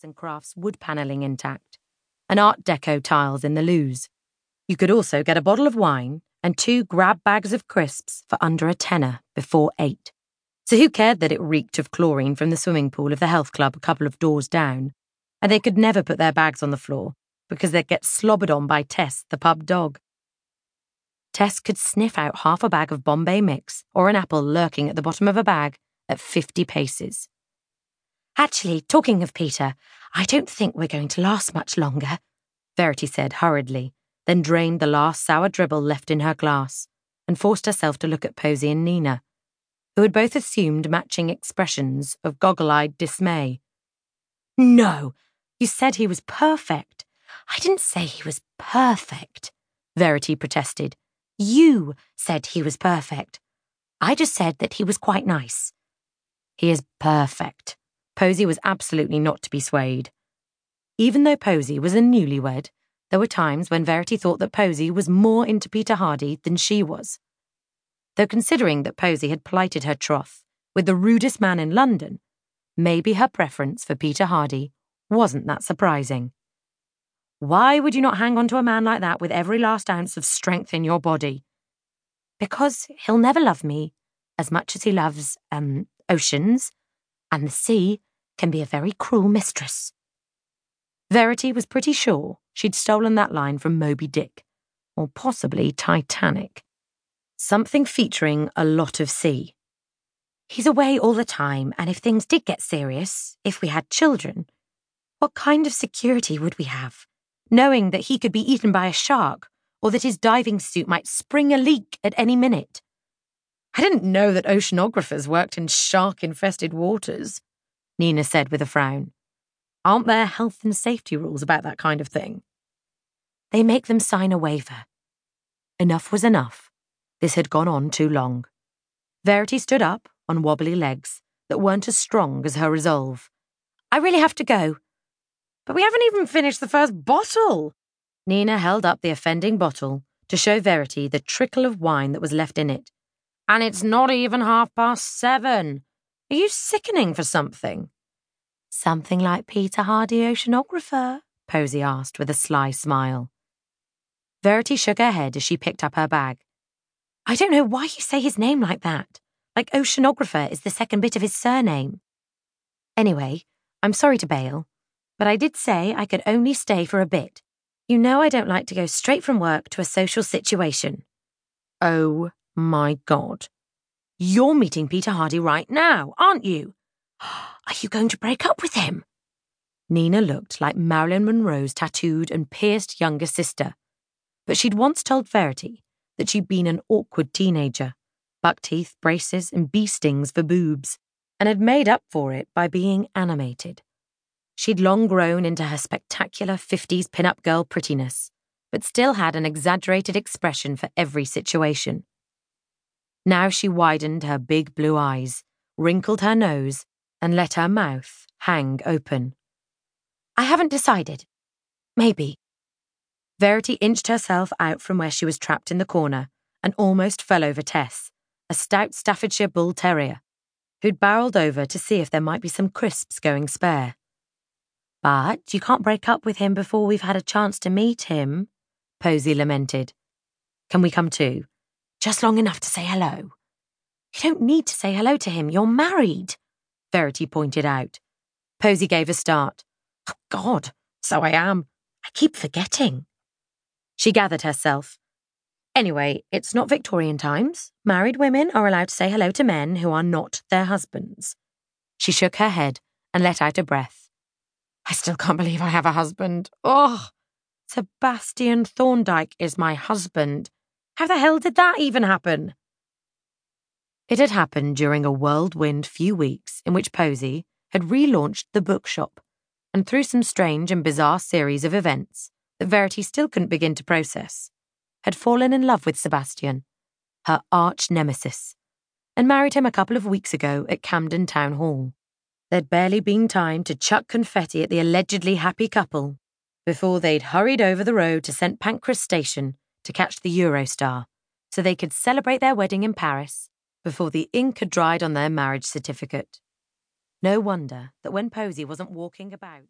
arts and crafts wood panelling intact, and Art Deco tiles in the loos. You could also get a bottle of wine and two grab bags of crisps for under a tenner before eight. So who cared that it reeked of chlorine from the swimming pool of the health club a couple of doors down? And they could never put their bags on the floor because they'd get slobbered on by Tess, the pub dog. Tess could sniff out half a bag of Bombay mix or an apple lurking at the bottom of a bag at 50 paces. Actually, talking of Peter, I don't think we're going to last much longer, Verity said hurriedly, then drained the last sour dribble left in her glass and forced herself to look at Posy and Nina, who had both assumed matching expressions of goggle eyed dismay. No, you said he was perfect. I didn't say he was perfect, Verity protested. You said he was perfect. I just said that he was quite nice. He is perfect. Posy was absolutely not to be swayed. Even though Posy was a newlywed, there were times when Verity thought that Posy was more into Peter Hardy than she was. Though considering that Posy had plighted her troth with the rudest man in London, maybe her preference for Peter Hardy wasn't that surprising. Why would you not hang on to a man like that with every last ounce of strength in your body? Because he'll never love me as much as he loves, um, oceans, and the sea can be a very cruel mistress. Verity was pretty sure she'd stolen that line from Moby Dick, or possibly Titanic. Something featuring a lot of sea. He's away all the time, and if things did get serious, if we had children, what kind of security would we have? knowing that he could be eaten by a shark or that his diving suit might spring a leak at any minute. I didn't know that oceanographers worked in shark infested waters, Nina said with a frown. Aren't there health and safety rules about that kind of thing? They make them sign a waiver. Enough was enough. This had gone on too long. Verity stood up on wobbly legs that weren't as strong as her resolve. I really have to go. But we haven't even finished the first bottle. Nina held up the offending bottle to show Verity the trickle of wine that was left in it. And it's not even half past seven. Are you sickening for something? Something like Peter Hardy, oceanographer? Posy asked with a sly smile. Verity shook her head as she picked up her bag. I don't know why you say his name like that. Like oceanographer is the second bit of his surname. Anyway, I'm sorry to bail, but I did say I could only stay for a bit. You know I don't like to go straight from work to a social situation. Oh my God. You're meeting Peter Hardy right now, aren't you? Are you going to break up with him? Nina looked like Marilyn Monroe's tattooed and pierced younger sister, but she'd once told Verity that she'd been an awkward teenager, buck teeth, braces, and bee stings for boobs, and had made up for it by being animated. She'd long grown into her spectacular 50s pin-up girl prettiness, but still had an exaggerated expression for every situation. Now she widened her big blue eyes, wrinkled her nose, and let her mouth hang open. I haven't decided. Maybe. Verity inched herself out from where she was trapped in the corner and almost fell over Tess, a stout Staffordshire bull terrier, who'd barreled over to see if there might be some crisps going spare. But you can't break up with him before we've had a chance to meet him, Posy lamented. Can we come too? Just long enough to say hello. You don't need to say hello to him, you're married, Verity pointed out. Posy gave a start. Oh, God, so I am. I keep forgetting. She gathered herself. Anyway, it's not Victorian times. Married women are allowed to say hello to men who are not their husbands. She shook her head and let out a breath. I still can't believe I have a husband. Oh, Sebastian Thorndyke is my husband. How the hell did that even happen? It had happened during a whirlwind few weeks in which Posy had relaunched the bookshop, and through some strange and bizarre series of events that Verity still couldn't begin to process, had fallen in love with Sebastian, her arch nemesis, and married him a couple of weeks ago at Camden Town Hall. There'd barely been time to chuck confetti at the allegedly happy couple before they'd hurried over the road to St. Pancras station to catch the Eurostar so they could celebrate their wedding in Paris before the ink had dried on their marriage certificate. No wonder that when Posy wasn't walking about